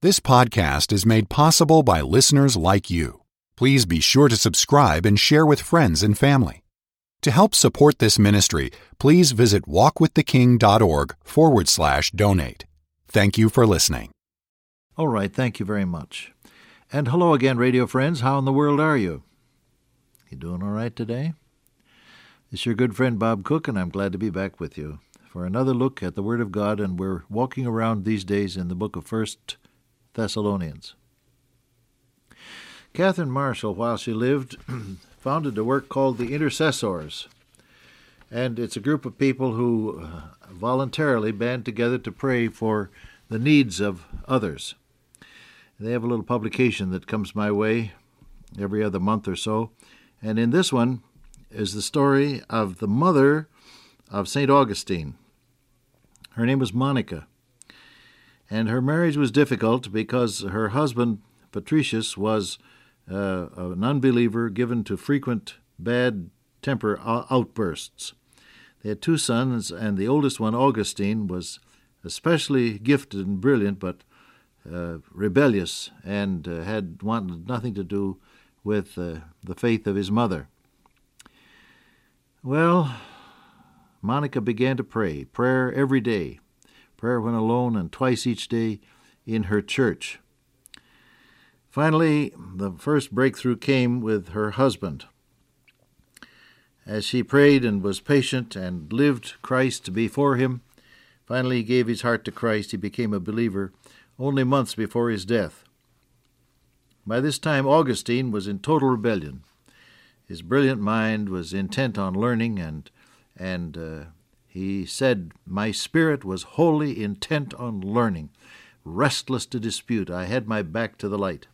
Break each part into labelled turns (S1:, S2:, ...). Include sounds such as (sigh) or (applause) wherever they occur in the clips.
S1: This podcast is made possible by listeners like you. Please be sure to subscribe and share with friends and family. To help support this ministry, please visit walkwiththeking.org forward slash donate. Thank you for listening.
S2: All right, thank you very much. And hello again, radio friends. How in the world are you? You doing all right today? It's your good friend Bob Cook, and I'm glad to be back with you for another look at the Word of God. And we're walking around these days in the book of First Thessalonians. Catherine Marshall, while she lived, (clears throat) founded a work called the Intercessors. And it's a group of people who uh, voluntarily band together to pray for the needs of others. They have a little publication that comes my way every other month or so. And in this one is the story of the mother of St. Augustine. Her name was Monica and her marriage was difficult because her husband, Patricius, was uh, an unbeliever given to frequent bad temper outbursts. They had two sons, and the oldest one, Augustine, was especially gifted and brilliant, but uh, rebellious and uh, had wanted nothing to do with uh, the faith of his mother. Well, Monica began to pray, prayer every day prayer when alone, and twice each day in her church. Finally, the first breakthrough came with her husband. As she prayed and was patient and lived Christ before him, finally he gave his heart to Christ. He became a believer only months before his death. By this time, Augustine was in total rebellion. His brilliant mind was intent on learning and and uh, he said, My spirit was wholly intent on learning, restless to dispute. I had my back to the light.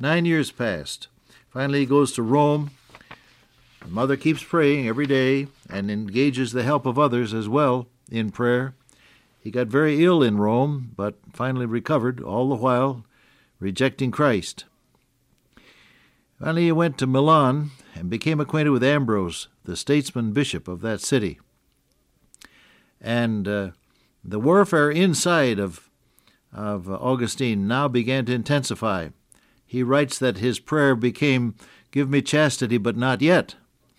S2: Nine years passed. Finally, he goes to Rome. The mother keeps praying every day and engages the help of others as well in prayer. He got very ill in Rome, but finally recovered, all the while rejecting Christ. Finally, he went to Milan and became acquainted with Ambrose, the statesman bishop of that city and uh, the warfare inside of, of Augustine now began to intensify. He writes that his prayer became, Give me chastity, but not yet.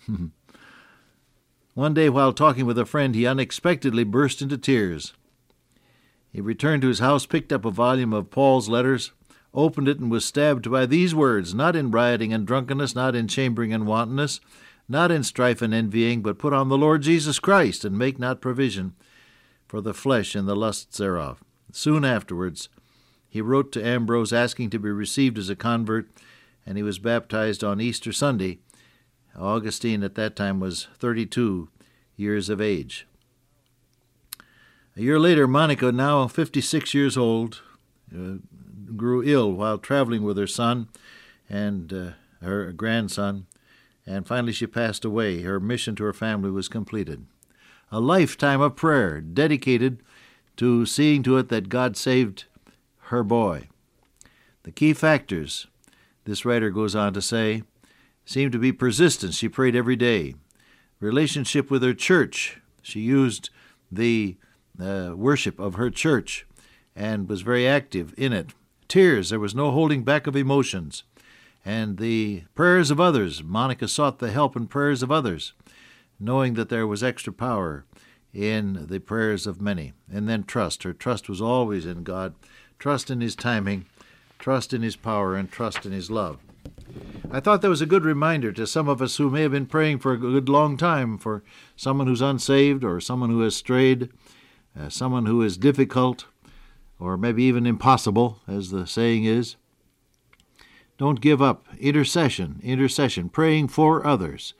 S2: (laughs) One day, while talking with a friend, he unexpectedly burst into tears. He returned to his house, picked up a volume of Paul's letters, opened it, and was stabbed by these words Not in rioting and drunkenness, not in chambering and wantonness, not in strife and envying, but put on the Lord Jesus Christ, and make not provision for the flesh and the lusts thereof. Soon afterwards, he wrote to Ambrose asking to be received as a convert, and he was baptized on Easter Sunday. Augustine at that time was 32 years of age. A year later, Monica, now 56 years old, uh, grew ill while traveling with her son and uh, her grandson and finally she passed away. Her mission to her family was completed. A lifetime of prayer dedicated to seeing to it that God saved her boy. The key factors, this writer goes on to say, seemed to be persistence. She prayed every day. Relationship with her church. She used the uh, worship of her church and was very active in it. Tears. There was no holding back of emotions and the prayers of others. Monica sought the help and prayers of others, knowing that there was extra power in the prayers of many. And then trust. Her trust was always in God, trust in His timing, trust in His power, and trust in His love. I thought that was a good reminder to some of us who may have been praying for a good long time for someone who's unsaved or someone who has strayed, uh, someone who is difficult, or maybe even impossible, as the saying is. Don't give up. Intercession, intercession, praying for others.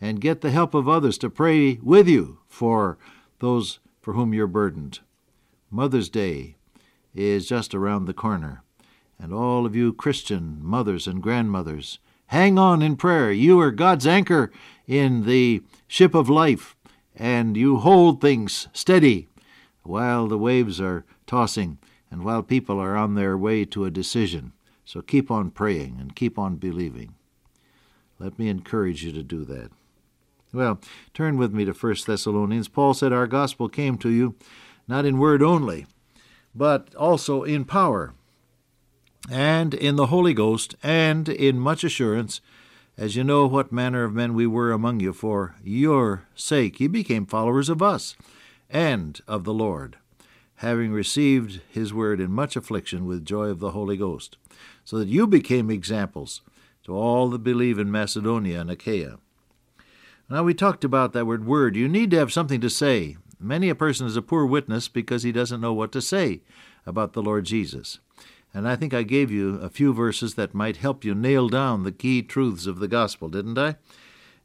S2: And get the help of others to pray with you for those for whom you're burdened. Mother's Day is just around the corner. And all of you Christian mothers and grandmothers, hang on in prayer. You are God's anchor in the ship of life, and you hold things steady while the waves are tossing and while people are on their way to a decision. So keep on praying and keep on believing. Let me encourage you to do that. Well, turn with me to 1 Thessalonians. Paul said, Our gospel came to you not in word only, but also in power, and in the Holy Ghost, and in much assurance, as you know what manner of men we were among you for your sake. Ye became followers of us and of the Lord, having received his word in much affliction with joy of the Holy Ghost, so that you became examples to all that believe in Macedonia and Achaia. Now, we talked about that word word. You need to have something to say. Many a person is a poor witness because he doesn't know what to say about the Lord Jesus. And I think I gave you a few verses that might help you nail down the key truths of the gospel, didn't I?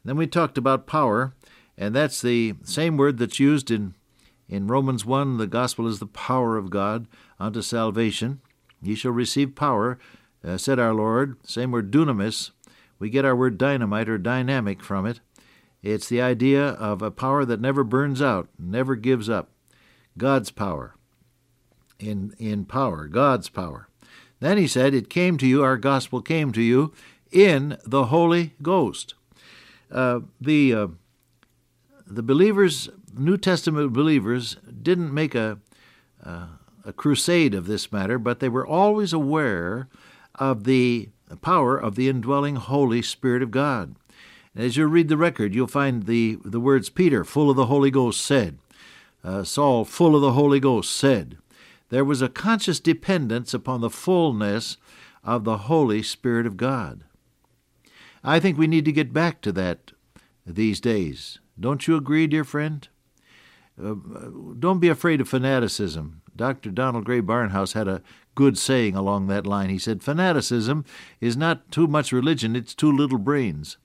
S2: Then we talked about power, and that's the same word that's used in, in Romans 1. The gospel is the power of God unto salvation. Ye shall receive power, uh, said our Lord. Same word, dunamis. We get our word dynamite or dynamic from it. It's the idea of a power that never burns out, never gives up. God's power. In, in power, God's power. Then he said, It came to you, our gospel came to you in the Holy Ghost. Uh, the, uh, the believers, New Testament believers, didn't make a, uh, a crusade of this matter, but they were always aware of the power of the indwelling Holy Spirit of God. as you read the record, you'll find the, the words Peter, full of the Holy Ghost, said, uh, Saul, full of the Holy Ghost, said, there was a conscious dependence upon the fullness of the Holy Spirit of God. I think we need to get back to that these days. Don't you agree, dear friend? Uh, don't be afraid of fanaticism. Dr. Donald Grey Barnhouse had a good saying along that line. He said, Fanaticism is not too much religion, it's too little brains.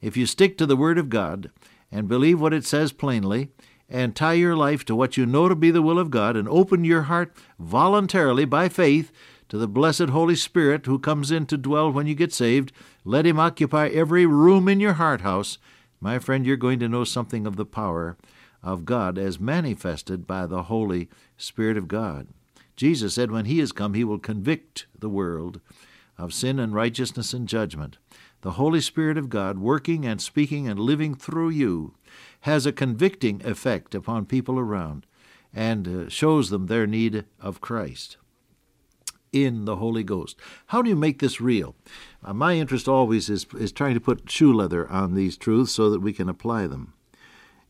S2: If you stick to the Word of God and believe what it says plainly, and tie your life to what you know to be the will of God and open your heart voluntarily by faith to the blessed Holy Spirit who comes in to dwell when you get saved, let him occupy every room in your heart house, my friend, you're going to know something of the power of God as manifested by the Holy Spirit of God. Jesus said, When He is come, He will convict the world of sin and righteousness and judgment. The Holy Spirit of God, working and speaking and living through you, has a convicting effect upon people around and uh, shows them their need of Christ in the Holy Ghost. How do you make this real? Uh, my interest always is, is trying to put shoe leather on these truths so that we can apply them.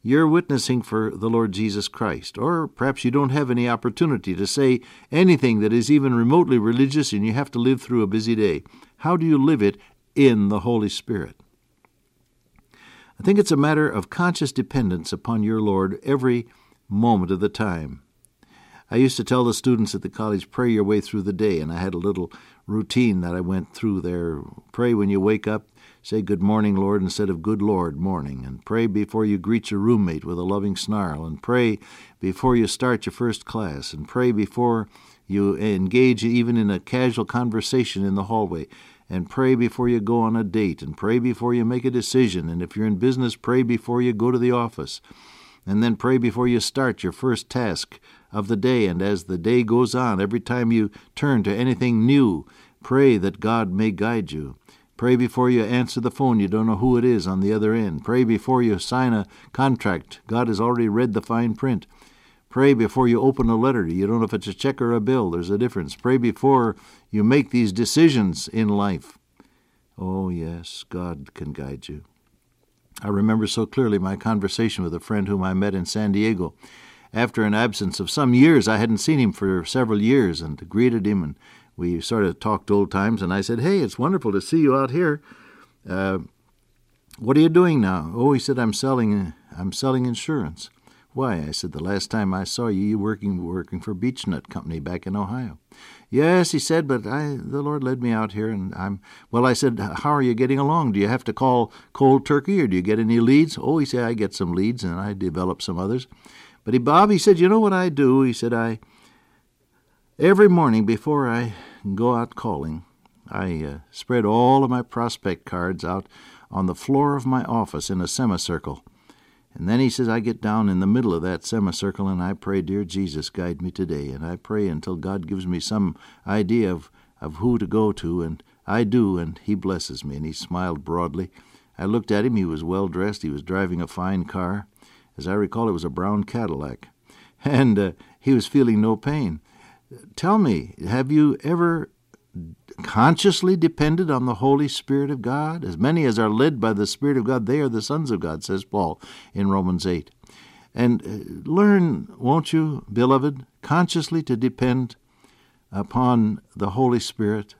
S2: You're witnessing for the Lord Jesus Christ, or perhaps you don't have any opportunity to say anything that is even remotely religious and you have to live through a busy day. How do you live it in the Holy Spirit? I think it's a matter of conscious dependence upon your Lord every moment of the time. I used to tell the students at the college, pray your way through the day, and I had a little routine that I went through there. Pray when you wake up, say good morning, Lord, instead of good Lord morning, and pray before you greet your roommate with a loving snarl, and pray before you start your first class, and pray before you engage even in a casual conversation in the hallway and pray before you go on a date, and pray before you make a decision. And if you're in business, pray before you go to the office. And then pray before you start your first task of the day. And as the day goes on, every time you turn to anything new, pray that God may guide you. Pray before you answer the phone. You don't know who it is on the other end. Pray before you sign a contract. God has already read the fine print. Pray before you open a letter. You don't know if it's a check or a bill. There's a difference. Pray before you make these decisions in life. Oh, yes, God can guide you. I remember so clearly my conversation with a friend whom I met in San Diego. After an absence of some years, I hadn't seen him for several years, and greeted him, and we sort of talked old times. And I said, "Hey, it's wonderful to see you out here. Uh, what are you doing now?" Oh, he said, "I'm selling. I'm selling insurance." Why? I said, the last time I saw you, you working working for Beechnut Company back in Ohio. Yes, he said, but I the Lord led me out here, and I'm well. I said, how are you getting along? Do you have to call cold turkey, or do you get any leads? Oh, he said, I get some leads, and I develop some others. But he, Bob, he said, you know what I do? He said, I every morning before I go out calling, I uh, spread all of my prospect cards out on the floor of my office in a semicircle and then he says, I get down in the middle of that semicircle and I pray, Dear Jesus, guide me today. And I pray until God gives me some idea of, of who to go to, and I do, and he blesses me. And he smiled broadly. I looked at him. He was well dressed. He was driving a fine car. As I recall, it was a brown Cadillac. (laughs) And uh, he was feeling no pain. Tell me, have you ever consciously depended on the Holy Spirit of God? As many as are led by the Spirit of God, they are the sons of God, says Paul in Romans 8. And uh, learn, won't you, beloved, consciously to depend upon the Holy Spirit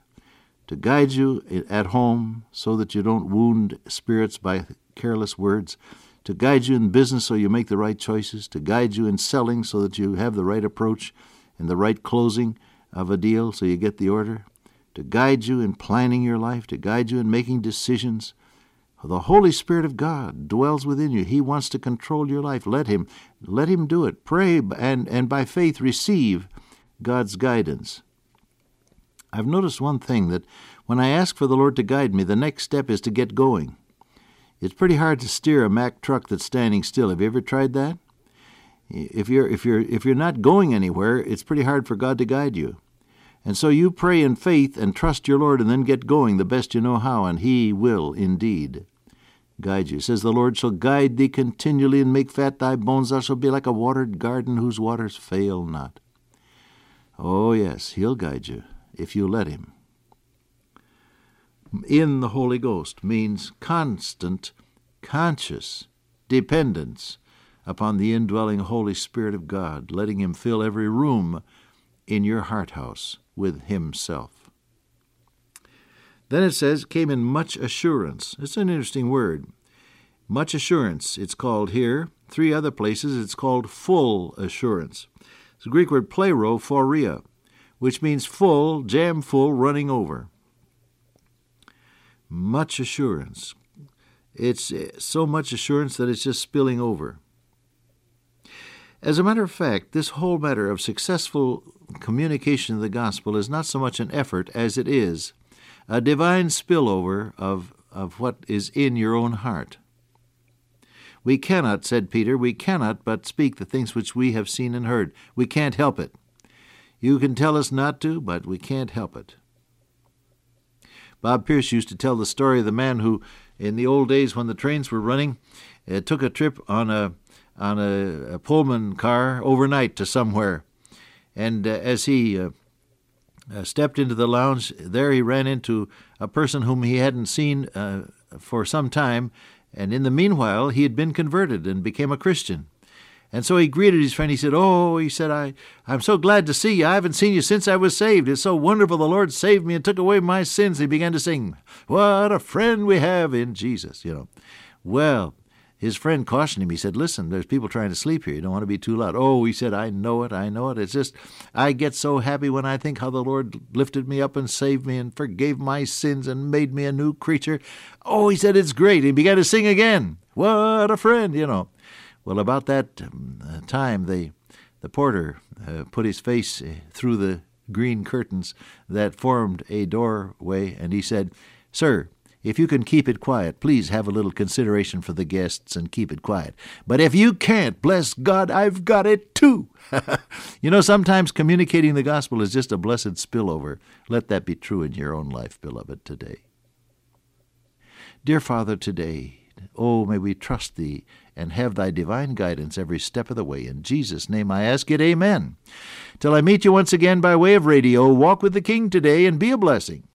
S2: to guide you at home so that you don't wound spirits by careless words, to guide you in business so you make the right choices, to guide you in selling so that you have the right approach and the right closing of a deal so you get the order, to guide you in planning your life, to guide you in making decisions. The Holy Spirit of God dwells within you. He wants to control your life. Let him let him do it. Pray and and by faith receive God's guidance. I've noticed one thing that when I ask for the Lord to guide me, the next step is to get going. It's pretty hard to steer a Mack truck that's standing still. Have you ever tried that? If you're if you're if you're not going anywhere, it's pretty hard for God to guide you. And so you pray in faith and trust your Lord and then get going the best you know how, and He will indeed guide you. It says, The Lord shall guide thee continually and make fat thy bones. Thou shalt be like a watered garden whose waters fail not. Oh, yes, He'll guide you if you let Him. In the Holy Ghost means constant, conscious dependence upon the indwelling Holy Spirit of God, letting Him fill every room in your heart house with Himself. Then it says, came in much assurance. It's an interesting word. Much assurance, it's called here. Three other places, it's called full assurance. It's the Greek word plerophoria, which means full, jam full, running over. Much assurance. It's eh, so much assurance that it's just spilling over. As a matter of fact, this whole matter of successful communication of the gospel is not so much an effort as it is a divine spillover of, of what is in your own heart. We cannot, said Peter, we cannot but speak the things which we have seen and heard. We can't help it. You can tell us not to, but we can't help it. Bob Pierce used to tell the story of the man who, in the old days when the trains were running, uh, took a trip on a on a, a, Pullman car overnight to somewhere, and uh, as he uh, uh, stepped into the lounge. There he ran into a person whom he hadn't seen uh, for some time, and in the meanwhile he had been converted and became a Christian. And so he greeted his friend. He said, Oh, he said, I, I'm so glad to see you. I haven't seen you since I was saved. It's so wonderful the Lord saved me and took away my sins. He began to sing, What a friend we have in Jesus, you know. Well, his friend cautioned him. He said, Listen, there's people trying to sleep here. You don't want to be too loud. Oh, he said, I know it. I know it. It's just, I get so happy when I think how the Lord lifted me up and saved me and forgave my sins and made me a new creature. Oh, he said, it's great. He began to sing again. What a friend, you know. Well, about that um, time, the, the porter uh, put his face uh, through the green curtains that formed a doorway, and he said, Sir, if you can keep it quiet, please have a little consideration for the guests and keep it quiet. But if you can't, bless God, I've got it too. (laughs) you know, sometimes communicating the gospel is just a blessed spillover. Let that be true in your own life, beloved, today. Dear Father, today, oh, may we trust Thee and have Thy divine guidance every step of the way. In Jesus' name I ask it, Amen. Till I meet you once again by way of radio, walk with the King today and be a blessing.